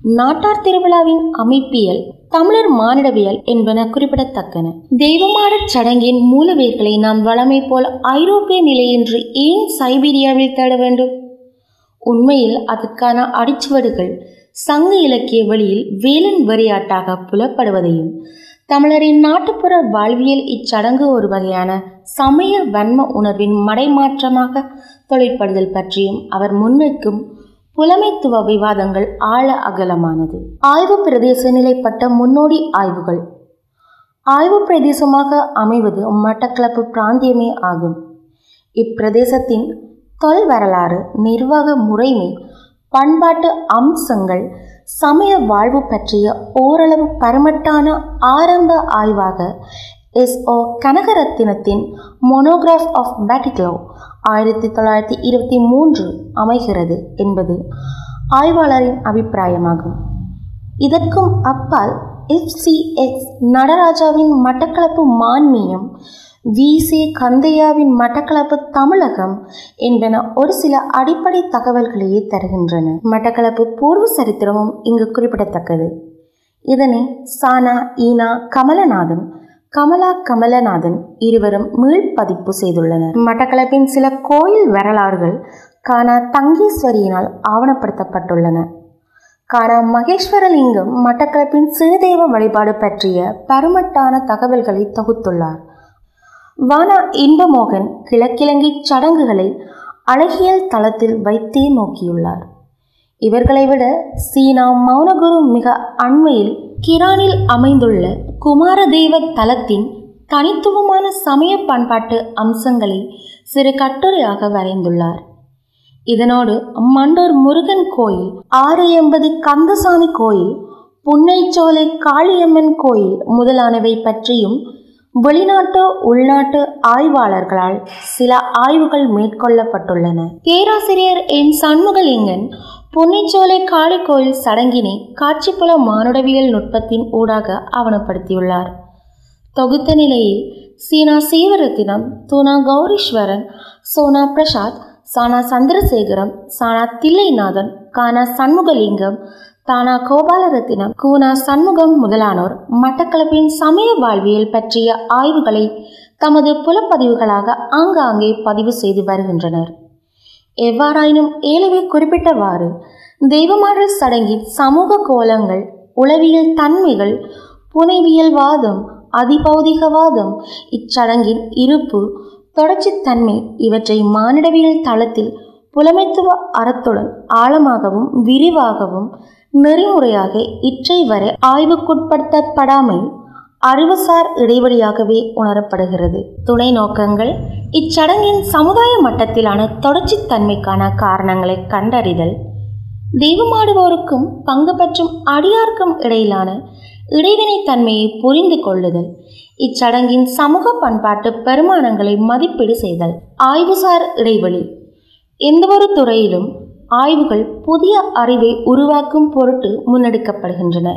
நாட்டார் திருவிழாவின் அமைப்பியல் தமிழர் மானிடவியல் என்பன குறிப்பிடத்தக்கன. தெய்வமான சடங்கின் மூலவேர்களை நாம் வளமை போல் ஐரோப்பிய நிலையின்றி ஏன் சைபீரியாவில் தேட வேண்டும்? உண்மையில் அதற்கான அடிச்சுவடுகள் சங்க இலக்கிய வழியில் வேலன் வரியாட்டாக புலப்படுவதையும் தமிழரின் நாட்டுப்புற வாழ்வியல் இச்சடங்கு ஒரு வகையான சமய வன்ம உணர்வின் மடைமாற்றமாக தொழிற்படுதல் பற்றியும் அவர் முன்வைக்கும் புலமைத்துவ விவாதங்கள் ஆழ அகலமானது. ஆய்வு பிரதேச நிலைப்பட்ட முன்னோடி ஆய்வுகள். ஆய்வு பிரதேசமாக அமைவது மட்டக்களப்பு பிராந்தியமே ஆகும். இப்பிரதேசத்தின் தொல் வரலாறு நிர்வாக முறைமை பண்பாட்டு அம்சங்கள் சமய வாழ்வு பற்றிய ஓரளவு பரமட்டான ஆரம்ப ஆய்வாக எஸ் ஓ கனகரத்தினத்தின் மொனோகிராஃப் ஆஃப் பேட்டிக்லோ ஆயிரத்தி தொள்ளாயிரத்தி இருபத்தி மூன்று அமைகிறது என்பது ஆய்வாளரின் அபிப்பிராயமாகும். இதற்கும் அப்பால் எஃப்சிஎக்ஸ் நடராஜாவின் மட்டக்களப்பு மான்மியம் வி கந்தையாவின் மட்டக்களப்பு தமிழகம் என்பன ஒரு சில அடிப்படை தகவல்களையே தருகின்றன. மட்டக்களப்பு பூர்வ சரித்திரமும் இங்கு குறிப்பிடத்தக்கது. இதனை சானா ஈனா கமலநாதன் கமலா கமலநாதன் இருவரும் மீள்பதிப்பு செய்துள்ளனர். மட்டக்களப்பின் சில கோயில் வரலாறுகள் கானா தங்கேஸ்வரியினால் ஆவணப்படுத்தப்பட்டுள்ளன. கானா மகேஸ்வரலிங்கம் மட்டக்களப்பின் சிறுதெய்வ வழிபாடு பற்றிய பருமட்டான தகவல்களை தொகுத்துள்ளார். வானா இன்பமோகன் கிழக்கிழங்கி சடங்குகளை அழகியல் தளத்தில் வைத்தே நோக்கியுள்ளார். இவர்களை விட சீனா மௌனகுரு மிக அண்மையில் கிரானில் அமைந்துள்ள குமாரதேவ தலத்தின் தனித்துவமான சமய பண்பாட்டு அம்சங்களை சிறு கட்டுரையாக வரைந்துள்ளார். இதனோடு மண்டூர் முருகன் கோயில் ஆறு எண்பது கந்தசாமி கோயில் புன்னைச்சோலை காளியம்மன் கோயில் முதலானவை பற்றியும் வெளிநாட்டு உள்நாட்டு ஆய்வாளர்களால் சில ஆய்வுகள் மேற்கொள்ளப்பட்டுள்ளன. பேராசிரியர் என். சண்முகலிங்கன் பொன்னிச்சோலை காளி கோயில் சடங்கினை காட்சிப்புல மானுடவியல் நுட்பத்தின் ஊடாக ஆவணப்படுத்தியுள்ளார் தொகுத்த நிலையில் சீனா சீவரத்தினம் தூனா கௌரீஸ்வரன் சோனா பிரசாத் சானா சந்திரசேகரம் சானா தில்லைநாதன் கானா சண்முகலிங்கம் தானா கோபாலரத்தினம் கூனா சண்முகம் முதலானோர் மட்டக்களப்பின் சமய வாழ்வியல் பற்றிய ஆய்வுகளை தமது புலப்பதிவுகளாக ஆங்காங்கே பதிவு செய்து வருகின்றனர். எவ்வாறாயினும் ஏலவே குறிப்பிட்டவாறு தெய்வமாறு சடங்கின் சமூக கோலங்கள் உளவியல் தன்மைகள் புனைவியல்வாதம் அதிபௌதிகவாதம் இச்சடங்கின் இருப்பு தொடர்ச்சித்தன்மை இவற்றை மானிடவியல் தளத்தில் புலமைத்துவ அறத்துடன் ஆழமாகவும் விரிவாகவும் நெறிமுறையாக இற்றை வரை ஆய்வுக்குட்படுத்தப்படாமை அறிவுசார் இடைவெளியாகவே உணரப்படுகிறது. துணை நோக்கங்கள் இச்சடங்கின் சமுதாய மட்டத்திலான தொடர்ச்சித்தன்மைக்கான காரணங்களை கண்டறிதல் தெய்வமாடுவோருக்கும் பங்கு பற்றும் அடியார்க்கும் இடையிலான இடைவினைத்தன்மையை புரிந்து கொள்ளுதல் இச்சடங்கின் சமூக பண்பாட்டு பெருமானங்களை மதிப்பீடு செய்தல் ஆய்வுசார் இடைவெளி எந்தவொரு துறையிலும் ஆய்வுகள் புதிய அறிவை உருவாக்கும் பொருட்டு முன்னெடுக்கப்படுகின்றன.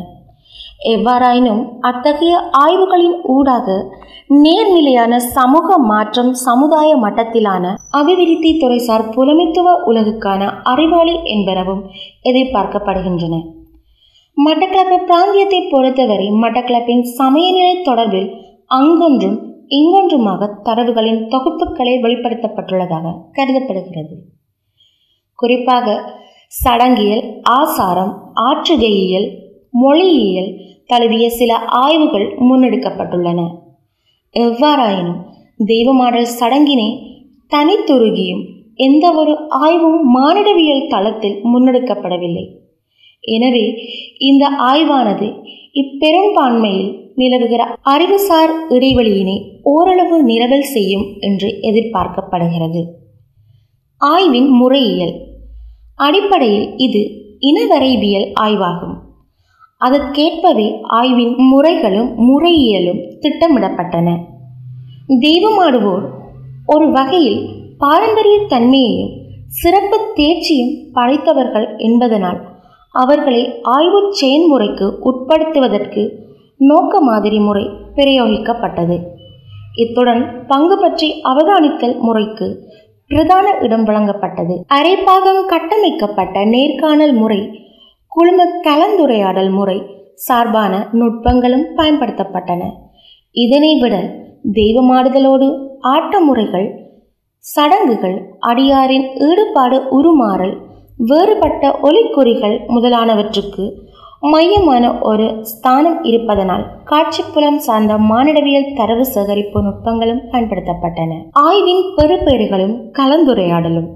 எவ்வாறாயினும் அத்தகைய ஆய்வுகளின் ஊடாக நேர்நிலையான சமூக மாற்றம் சமுதாய மட்டத்திலான அபிவிருத்தி துறைசார் புலமைத்துவ உலகுக்கான அறிவாளி என்பனவும் எதிர்பார்க்கப்படுகின்றன. மட்டக்களப்பு பிராந்தியத்தை பொறுத்தவரை மட்டக்களப்பின் சமயநிலை தொடர்பில் அங்கொன்றும் இங்கொன்றுமாக தரவுகளின் தொகுப்புகளை வெளிப்படுத்தப்பட்டுள்ளதாக கருதப்படுகிறது. குறிப்பாக சடங்கியல் ஆசாரம் ஆற்றுகையியல் மொழியியல் தழுவிய சில ஆய்வுகள் முன்னெடுக்கப்பட்டுள்ளன. எவ்வாறாயினும் தெய்வமாடல் சடங்கினை தனித்துருகியும் எந்த ஒரு ஆய்வும் மானிடவியல் தளத்தில் முன்னெடுக்கப்படவில்லை. எனவே இந்த ஆய்வானது இப்பெரும்பான்மையில் நிலவுகிற அறிவுசார் இடைவெளியினை ஓரளவு நிரவல் செய்யும் என்று எதிர்பார்க்கப்படுகிறது. ஆய்வின் முறையியல். அடிப்படையில் இது இனவரைவியல் ஆய்வாகும். அதற்கேற்பவே ஆய்வின் முறைகளும் முறையியலும் திட்டமிடப்பட்டன. தெய்வமாடுவோர் ஒரு வகையில் பாரம்பரிய தன்மையையும் சிறப்பு தேர்ச்சியும் படைத்தவர்கள் என்பதனால் அவர்களை ஆய்வு செயன்முறைக்கு உட்படுத்துவதற்கு நோக்க மாதிரி முறை பிரயோகிக்கப்பட்டது. இத்துடன் பங்கு பற்றி அவதானித்தல் முறைக்கு பிரதான இடம் வழங்கப்பட்டது. அரைப்பாகம் கட்டமைக்கப்பட்ட நேர்காணல் முறை குழும கலந்துரையாடல் முறை சார்பான நுட்பங்களும் பயன்படுத்தப்பட்டன. இதனை விட தெய்வமாடுதலோடு ஆட்ட முறைகள் சடங்குகள் அடியாரின் ஈடுபாடு உருமாறல் வேறுபட்ட ஒலிக்குறிகள் முதலானவற்றுக்கு மையமான ஒரு ஸ்தானம் இருப்பதனால் காட்சிப்புலம் சார்ந்த மானிடவியல் தரவு சேகரிப்பு நுட்பங்களும் பயன்படுத்தப்பட்டன. ஆய்வின் பெறுபேறுகளும் கலந்துரையாடலும்.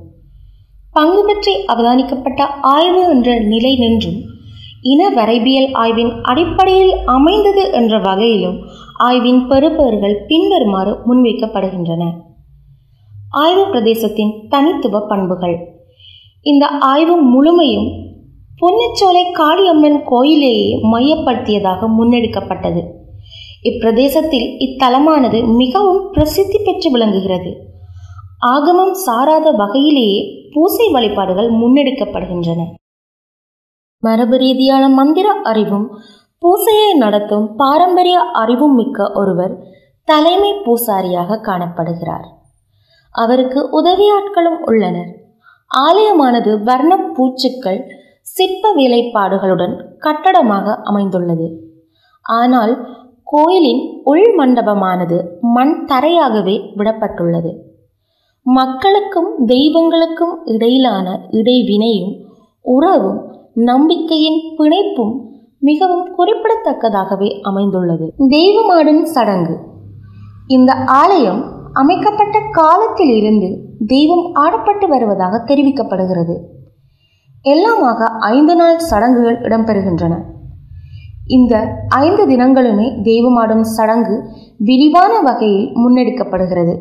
பங்கு பற்றி அவதானிக்கப்பட்ட ஆய்வு என்ற நிலை நின்றும் இன வரைபியல் ஆய்வின் அடிப்படையில் அமைந்தது என்ற வகையிலும் ஆய்வின் பெறுபேறுகள் பின்வருமாறு முன்வைக்கப்படுகின்றன. ஆய்வு பிரதேசத்தின் தனித்துவ பண்புகள். இந்த ஆய்வு முழுமையும் பொன்னச்சோலை காளியம்மன் கோயிலேயே மையப்படுத்தியதாக முன்னெடுக்கப்பட்டது. இப்பிரதேசத்தில் இத்தலமானது மிகவும் பிரசித்தி பெற்று விளங்குகிறது. ஆகமம் சாராத வகையிலேயே பூசை வழிபாடுகள் முன்னெடுக்கப்படுகின்றன. மரபு ரீதியான மந்திர அறிவும் பூசையை நடத்தும் பாரம்பரிய அறிவும் மிக்க ஒருவர் தலைமை பூசாரியாக காணப்படுகிறார். அவருக்கு உதவியாட்களும் உள்ளனர். ஆலயமானது வர்ண பூச்சுக்கள் சிற்ப வேலைப்பாடுகளுடன் கட்டடமாக அமைந்துள்ளது. ஆனால் கோயிலின் உள் மண்டபமானது மண் தரையாகவே விடப்பட்டுள்ளது. மக்களுக்கும் தெய்வங்களுக்கும் இடையிலான இடைவினையும் உறவும் நம்பிக்கையின் பிணைப்பும் மிகவும் குறிப்பிடத்தக்கதாகவே அமைந்துள்ளது. தெய்வமாடும் சடங்கு. இந்த ஆலயம் அமைக்கப்பட்ட காலத்தில் இருந்து தெய்வம் ஆடப்பட்டு வருவதாக தெரிவிக்கப்படுகிறது. எல்லாமாக ஐந்து நாள் சடங்குகள் இடம்பெறுகின்றன. இந்த ஐந்து தினங்களுமே தெய்வமாடும் சடங்கு விரிவான வகையில் முன்னெடுக்கப்படுகிறது.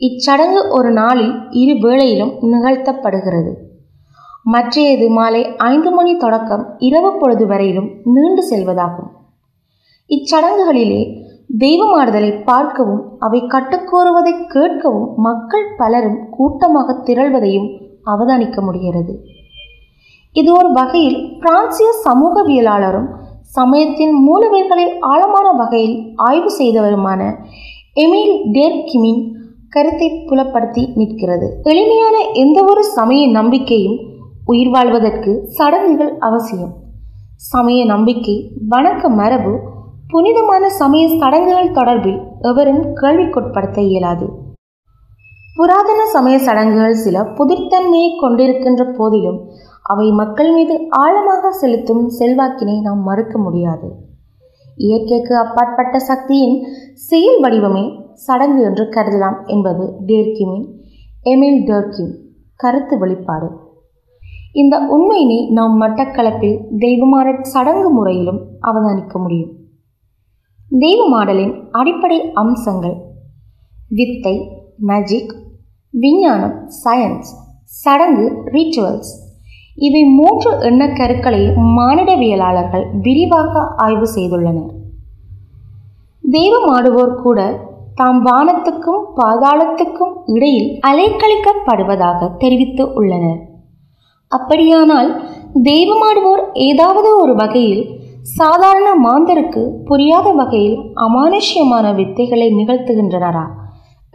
இச்சடங்கு ஒரு நாளில் இரு வேளையிலும் நிகழ்த்தப்படுகிறது. மற்றையது மாலை ஐந்து மணி தொடக்கம் இரவு பொழுது வரையிலும் நீண்டு செல்வதாகும். இச்சடங்குகளிலே தெய்வமாடுதலை பார்க்கவும் அவை கட்டுக்கோருவதை கேட்கவும் மக்கள் பலரும் கூட்டமாக திரள்வதையும் அவதானிக்க முடிகிறது. இது ஒரு வகையில் பிரான்சிய சமூகவியலாளரும் சமயத்தின் மூலவேர்களை ஆழமான வகையில் ஆய்வு செய்தவருமான எமில் டேர்கிமின் கருத்தை புலப்படுத்தி நிற்கிறது. எளிமையான எந்த ஒரு சமய நம்பிக்கையும் உயிர் வாழ்வதற்கு சடங்குகள் அவசியம். சமய நம்பிக்கை வணக்க மரபு புனிதமான சமய சடங்குகள் தொடர்பில் எவரும் கேள்விக்குட்படுத்த இயலாது. புராதன சமய சடங்குகள் சில புதிர்த்தன்மையை கொண்டிருக்கின்ற போதிலும் அவை மக்கள் மீது ஆழமாக செலுத்தும் செல்வாக்கினை நாம் மறுக்க முடியாது. இயற்கைக்கு அப்பாற்பட்ட சக்தியின் செயல் வடிவமே சடங்கு என்று கருதலாம் என்பது டேர்கிமின் எமில் டர்கிம் கருத்து வெளிப்பாடு. இந்த உண்மையினை நாம் மட்டக்களப்பில் தெய்வமாட சடங்கு முறையிலும் அவதானிக்க முடியும். தெய்வமாடலின் அடிப்படை அம்சங்கள் வித்தை மேஜிக் விஞ்ஞானம் சயின்ஸ் சடங்கு ரிச்சுவல்ஸ் இவை மூன்று எண்ணக்கருக்களை மானிடவியலாளர்கள் விரிவாக ஆய்வு செய்துள்ளனர். தெய்வமாடுவோர் கூட தாம் வானத்துக்கும் பாதாளத்துக்கும் இடையில் அலைக்கழிக்கப்படுவதாக தெரிவித்து உள்ளனர். அப்படியானால் தெய்வமாடுவோர் ஏதாவது ஒரு வகையில் சாதாரண மாந்தருக்கு புரியாத வகையில் அமானுஷ்யமான வித்தைகளை நிகழ்த்துகின்றனரா?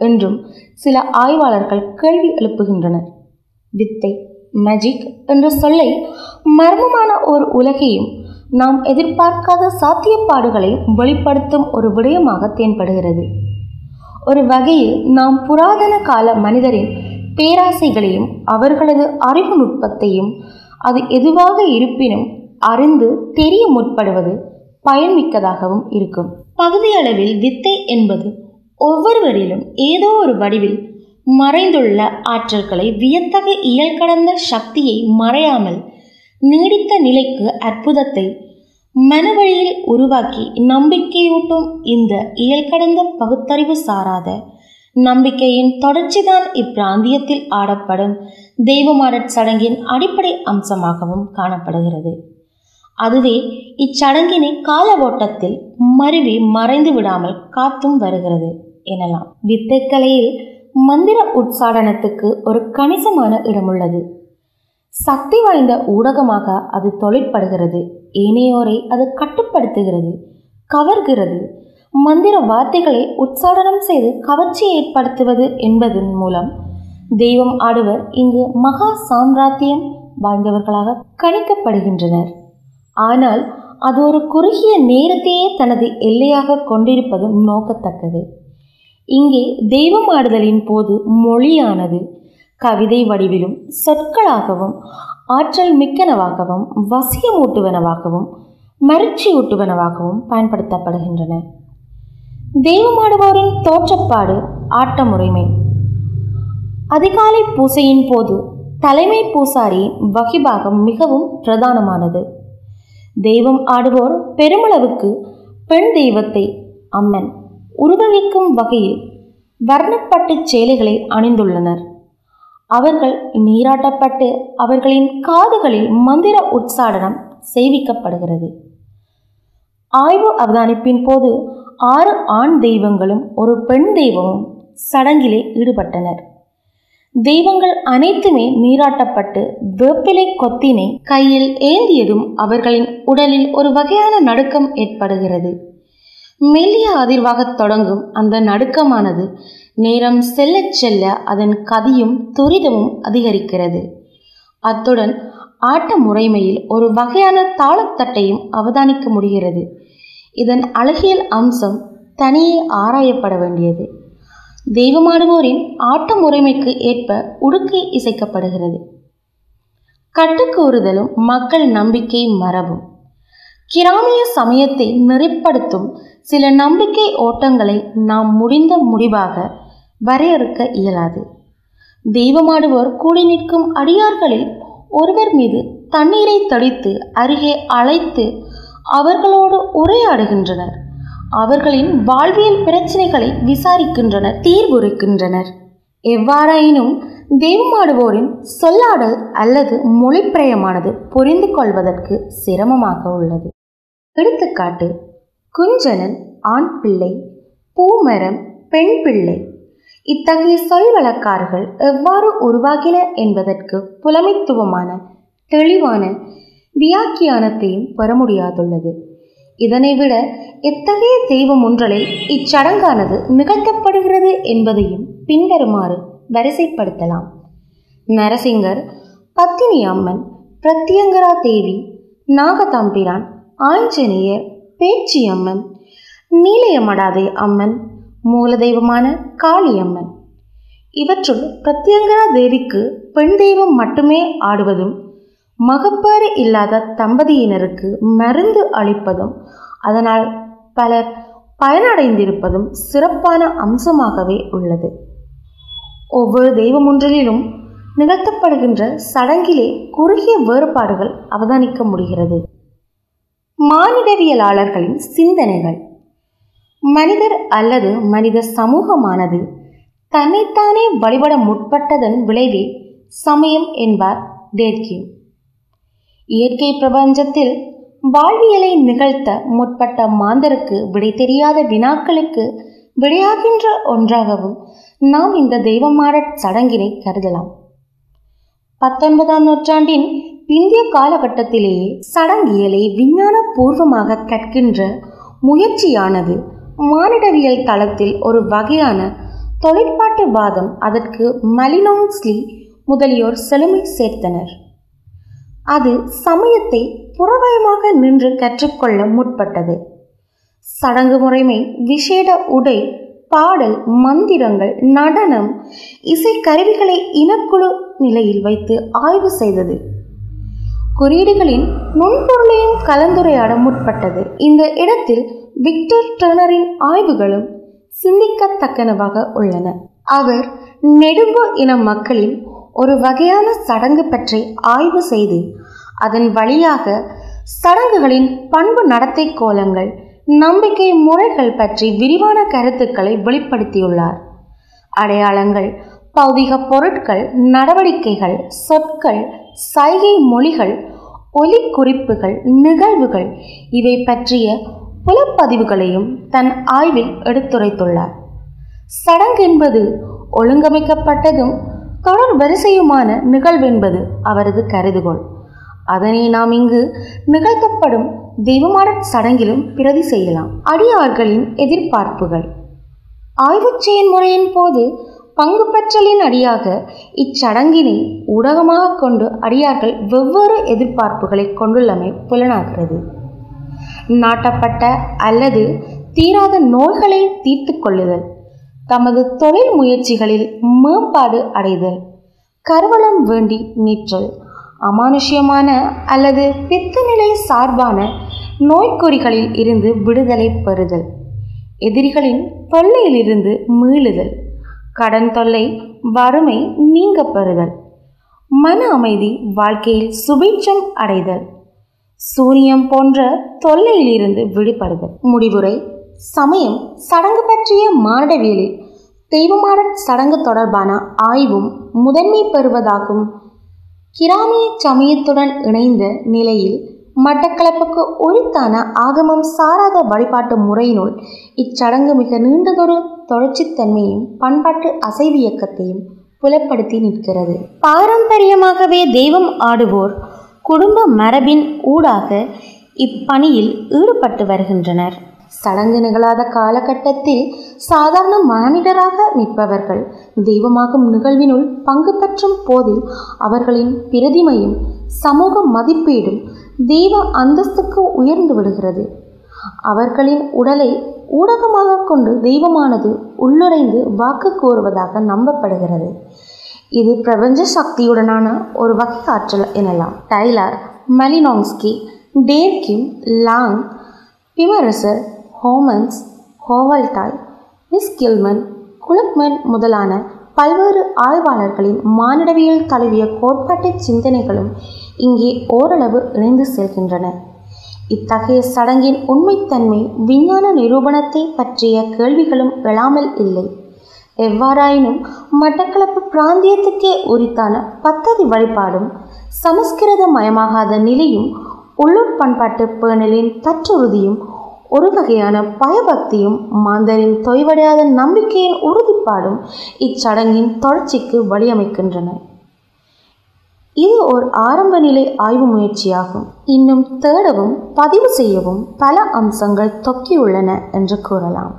என்றும் சில ஆய்வாளர்கள் கேள்வி எழுப்புகின்றனர். வித்தை மேஜிக் என்ற சொல்லை மர்மமான ஒரு உலகையும் நாம் எதிர்பார்க்காத சாத்தியப்பாடுகளை வெளிப்படுத்தும் ஒரு விடயமாக தென்படுகிறது. ஒரு வகையில் நாம் புராதன கால மனிதரின் பேராசைகளையும் அவர்களது அறிவு நுட்பத்தையும் அது எதுவாக இருப்பினும் அறிந்து தெரிய முற்படுவது பயன்மிக்கதாகவும் இருக்கும். பகுதியளவில் வித்தை என்பது ஒவ்வொருவரிலும் ஏதோ ஒரு வடிவில் மறைந்துள்ள ஆற்றல்களை வியத்தக இயல் கடந்த சக்தியை மறையாமல் நீடித்த நிலைக்கு அற்புதத்தை மனவழியில் உருவாக்கி நம்பிக்கையூட்டும் இந்த இயல் கடந்த பகுத்தறிவு சாராத நம்பிக்கையின் தொடர்ச்சிதான் இப்பிராந்தியத்தில் ஆடப்படும் தெய்வமாடற் சடங்கின் அடிப்படை அம்சமாகவும் காணப்படுகிறது. அதுவே இச்சடங்கினை கால ஓட்டத்தில் மருவி மறைந்து விடாமல் காத்தும் வருகிறது. எனலாம். வித்தைக்கலையில் மந்திர உட்சாடனத்துக்கு ஒரு கணிசமான இடம் உள்ளது சக்தி வாய்ந்த ஊடகமாக அது தொழிற்படுகிறது. ஏனையோரை அது கட்டுப்படுத்துகிறது கவர்கிறது. மந்திர வார்த்தைகளை உற்சாடனம் செய்து கவர்ச்சி ஏற்படுத்துவது என்பதன் மூலம் தெய்வம் ஆடுவர் இங்கு மகா சாம்ராத்தியம் வாய்ந்தவர்களாக கணிக்கப்படுகின்றனர். ஆனால் அது ஒரு குறுகிய நேரத்தையே தனது எல்லையாக கொண்டிருப்பதும் நோக்கத்தக்கது. இங்கே தெய்வமாடுதலின் போது மொழியானது. கவிதை வடிவிலும் சொற்களாகவும் ஆற்றல் மிக்கனவாகவும் வசியமூட்டுவனவாகவும் மருட்சியூட்டுவனவாகவும் பயன்படுத்தப்படுகின்றன. தெய்வமாடுவோரின் தோற்றப்பாடு ஆட்ட முறைமை அதிகாலை பூசையின் போது தலைமை பூசாரி வகிபாகம் மிகவும் பிரதானமானது. தெய்வம் ஆடுவோர் பெருமளவுக்கு பெண் தெய்வத்தை அம்மன். உருவகிக்கும் வகையில் வர்ணப்பட்டு சேலைகளை அணிந்துள்ளனர். அவர்கள் நீராட்டப்பட்டு அவர்களின் காதுகளில் மந்திர உற்சாடனம் செய்விக்கப்படுகிறது ஆய்வு அவதானிப்பின் போது ஆறு ஆண் தெய்வங்களும் ஒரு பெண் தெய்வமும் சடங்கிலே ஈடுபட்டனர். தெய்வங்கள் அனைத்துமே நீராட்டப்பட்டு வேப்பிலை கொத்தினை கையில் ஏந்தியதும் அவர்களின் உடலில் ஒரு வகையான நடுக்கம் ஏற்படுகிறது. மெல்லிய அதிர்வாகத் தொடங்கும் அந்த நடுக்கமானது நேரம் செல்லச் செல்ல அதன் கதியும் துரிதமும் அதிகரிக்கிறது. அத்துடன் ஆட்ட முறைமையில் ஒரு வகையான தாளத்தட்டையும் அவதானிக்க முடிகிறது. இதன் அழகியல் அம்சம் தனியே ஆராயப்பட வேண்டியது. தெய்வமாடுவோரின் ஆட்ட முறைமைக்கு ஏற்ப உடுக்கை இசைக்கப்படுகிறது. கட்டுக்கூறுதலும் மக்கள் நம்பிக்கை மரபும். கிராமிய சமயத்தை நெறிப்படுத்தும் சில நம்பிக்கை ஓட்டங்களை நாம் முடிந்த முடிவாக வரையறுக்க இயலாது. தெய்வமாடுவோர் கூடி நிற்கும் அடியார்களில் ஒருவர் மீது தண்ணீரை தடித்து அருகே அழைத்து அவர்களோடு உரையாடுகின்றனர். அவர்களின் வாழ்வியல் பிரச்சனைகளை விசாரிக்கின்றனர் தீர்வுரைக்கின்றனர். எவ்வாறாயினும் தெய்வமாடுவோரின் சொல்லாடல் அல்லது மொழிப்பிரயமானது புரிந்து கொள்வதற்கு சிரமமாக உள்ளது. எடுத்துக்காட்டு குஞ்சனன் ஆண் பிள்ளை பூமரம் பெண் பிள்ளை. இத்தகைய சொல் வழக்காறுகள் எவ்வாறு உருவாகின என்பதற்கு புலமைத்துவமான தெளிவான வியாக்கியானத்தையும் பெற முடியாதுள்ளது. இதனை விட எத்தகைய தெய்வம் ஒன்றலில் இச்சடங்கானது நிகழ்த்தப்படுகிறது என்பதையும் பின்வருமாறு வரிசைப்படுத்தலாம். நரசிங்கர் பத்தினி அம்மன் பிரத்யங்கரா தேவி நாகதாம்பிரான் ஆஞ்சநேயர் பேச்சியம்மன் நீலயமடாதே அம்மன் மூலதெய்வமான காளியம்மன். இவற்றுள் பிரத்யங்கரா தேவிக்கு பெண் தெய்வம் மட்டுமே ஆடுவதும் மகப்பேறு இல்லாத தம்பதியினருக்கு மருந்து அளிப்பதும் அதனால் பலர் பயனடைந்திருப்பதும் சிறப்பான அம்சமாகவே உள்ளது. ஒவ்வொரு தெய்வம் ஒன்றிலும் நிகழ்த்தப்படுகின்ற சடங்கிலே குறுகிய வேறுபாடுகள் அவதானிக்க முடிகிறது. மானிடவியலாளர்களின் சிந்தனைகள். மனிதர் அல்லது மனித சமூகமானது தன்னைத்தானே வழிபட முற்பட்டதன் விளைவே சமயம் என்பார் டேர்கியூ இயற்கை பிரபஞ்சத்தில் வாழ்வியலை நிகழ்த்த முற்பட்ட மாந்தருக்கு விடை தெரியாத வினாக்களுக்கு விடையாகின்ற ஒன்றாகவும் நாம் இந்த தெய்வமாடற் சடங்கினை கருதலாம். பத்தொன்பதாம் நூற்றாண்டின் பிந்திய காலகட்டத்திலேயே சடங்கியலை விஞ்ஞான பூர்வமாக கற்கின்ற முயற்சியானது மானிடவியல் தளத்தில் ஒரு வகையான தொழிற்பாட்டு வாதம் அதற்கு மலினோங்ஸ்லி முதலியோர் செழுமை சேர்த்தனர். அது சமயத்தை புறவயமாக நின்று கற்றுக்கொள்ள முற்பட்டது. சடங்கு முறைமை விசேட உடை பாடல் மந்திரங்கள் நடனம் இசைக்கருவிகளை இனக்குழு நிலையில் வைத்து ஆய்வு செய்தது. குறியீடுகளின் நுண்பொருளையும் கலந்துரையாட முற்பட்டது. இந்த இடத்தில் விக்டர் டர்னரின் ஆய்வுகளும் சிந்திக்கத்தக்கனவாக உள்ளன. அவர் நெடும்பு இன மக்களின் ஒரு வகையான சடங்கு பற்றி ஆய்வு செய்து அதன் வழியாக சடங்குகளின் பண்பு நடத்தை கோலங்கள் நம்பிக்கை முறைகள் பற்றி விரிவான கருத்துக்களை வெளிப்படுத்தியுள்ளார். அடையாளங்கள் பௌதிக பொருட்கள் நடவடிக்கைகள் சொற்கள் சைகை மொழிகள் ஒலி குறிப்புகள் நிகழ்வுகள் இவை பற்றிய புலப்பதிவுகளையும் தன் ஆய்வில் எடுத்துரைத்துள்ளார். சடங்கு என்பது ஒழுங்கமைக்கப்பட்டதும் தொடர் வரிசையுமான நிகழ்வென்பது அவரது கருதுகோள். அதனை நாம் இங்கு நிகழ்த்தப்படும் தெய்வமான சடங்கிலும் பிரதி செய்யலாம். அடியார்களின் எதிர்பார்ப்புகள். ஆய்வுச் செயல்முறையின் போது பங்கு பெற்றலின் அடியாக இச்சடங்கினை ஊடகமாக கொண்டு அடியார்கள் வெவ்வேறு எதிர்பார்ப்புகளை கொண்டுள்ளமை புலனாகிறது. நாட்டப்பட்ட அல்லது தீராத நோய்களை தீர்த்து கொள்ளுதல் தமது தொழில் முயற்சிகளில் மேம்பாடு அடைதல் கருவளம் வேண்டி நீற்றல் அமானுஷ்யமான அல்லது பித்தநிலை சார்பான நோய்க்குறிகளில் இருந்து விடுதலை பெறுதல் எதிரிகளின் தொல்லையிலிருந்து மீளுதல் கடன் தொல்லை வறுமை நீங்க பெறுதல். மன அமைதி வாழ்க்கையில் சுபீட்சம் அடைதல். சூரியம் போன்ற தொல்லையிலிருந்து விடுபடுதல். முடிவுரை சமயம் சடங்கு பற்றிய மானிடவியலில் தெய்வமான சடங்கு தொடர்பான ஆய்வும் முதன்மை பெறுவதாகும். கிராமிய சமயத்துடன் இணைந்த நிலையில் மட்டக்களப்புக்கு உரித்தான ஆகமம் சாராத வழிபாட்டு முறையினுள் இச்சடங்கு மிக நீண்டதொரு தொடர்ச்சித்தன்மையும் பண்பாட்டு அசைவியக்கத்தையும் புலப்படுத்தி நிற்கிறது. பாரம்பரியமாகவே தெய்வம் ஆடுவோர் குடும்ப மரபின் ஊடாக இப்பணியில் ஈடுபட்டு வருகின்றனர். சடங்கு நிகழாத காலகட்டத்தில் சாதாரண மனிதராக நிற்பவர்கள் தெய்வமாகும் நிகழ்வினுள் பங்கு பெற்றும் போதில் அவர்களின் பிரதிமையும் சமூக மதிப்பீடும் தெய்வ அந்தஸ்துக்கு உயர்ந்து விடுகிறது. அவர்களின் உடலை ஊடகமாக கொண்டு தெய்வமானது உள்ளுரைந்து வாக்கு கூறுவதாக நம்பப்படுகிறது. இது பிரபஞ்ச சக்தியுடனான ஒரு வகை ஆற்றல் எனலாம். டைலர் மலினோங்ஸ்கி டேர்கிம் லாங் பிமரசர் ஹோமன்ஸ் ஹோவல்டாய் மிஸ்கில்மன் குலக்மன் முதலான பல்வேறு ஆய்வாளர்களின் மானிடவியல் தழுவிய கோட்பாட்டு சிந்தனைகளும் இங்கே ஓரளவு இணைந்து செல்கின்றன. இத்தகைய சடங்கின் உண்மைத்தன்மை விஞ்ஞான நிரூபணத்தை பற்றிய கேள்விகளும் எழாமல் இல்லை. எவ்வாறாயினும் மட்டக்களப்பு பிராந்தியத்துக்கே உரித்தான பத்ததி வழிபாடும் சமஸ்கிருத மயமாகாத நிலையும் உள்ளூர் பண்பாட்டு பேணலின் தற்றுறுதியும் ஒரு வகையான பயபக்தியும் மாந்தரின் தொய்வடையாத நம்பிக்கையின் உறுதிப்பாடும் இச்சடங்கின் தொடர்ச்சிக்கு வழியமைக்கின்றன. இது ஒரு ஆரம்ப நிலை ஆய்வு முயற்சியாகும். இன்னும் தேடவும் பதிவு செய்யவும் பல அம்சங்கள் தொக்கியுள்ளன என்று கூறலாம்.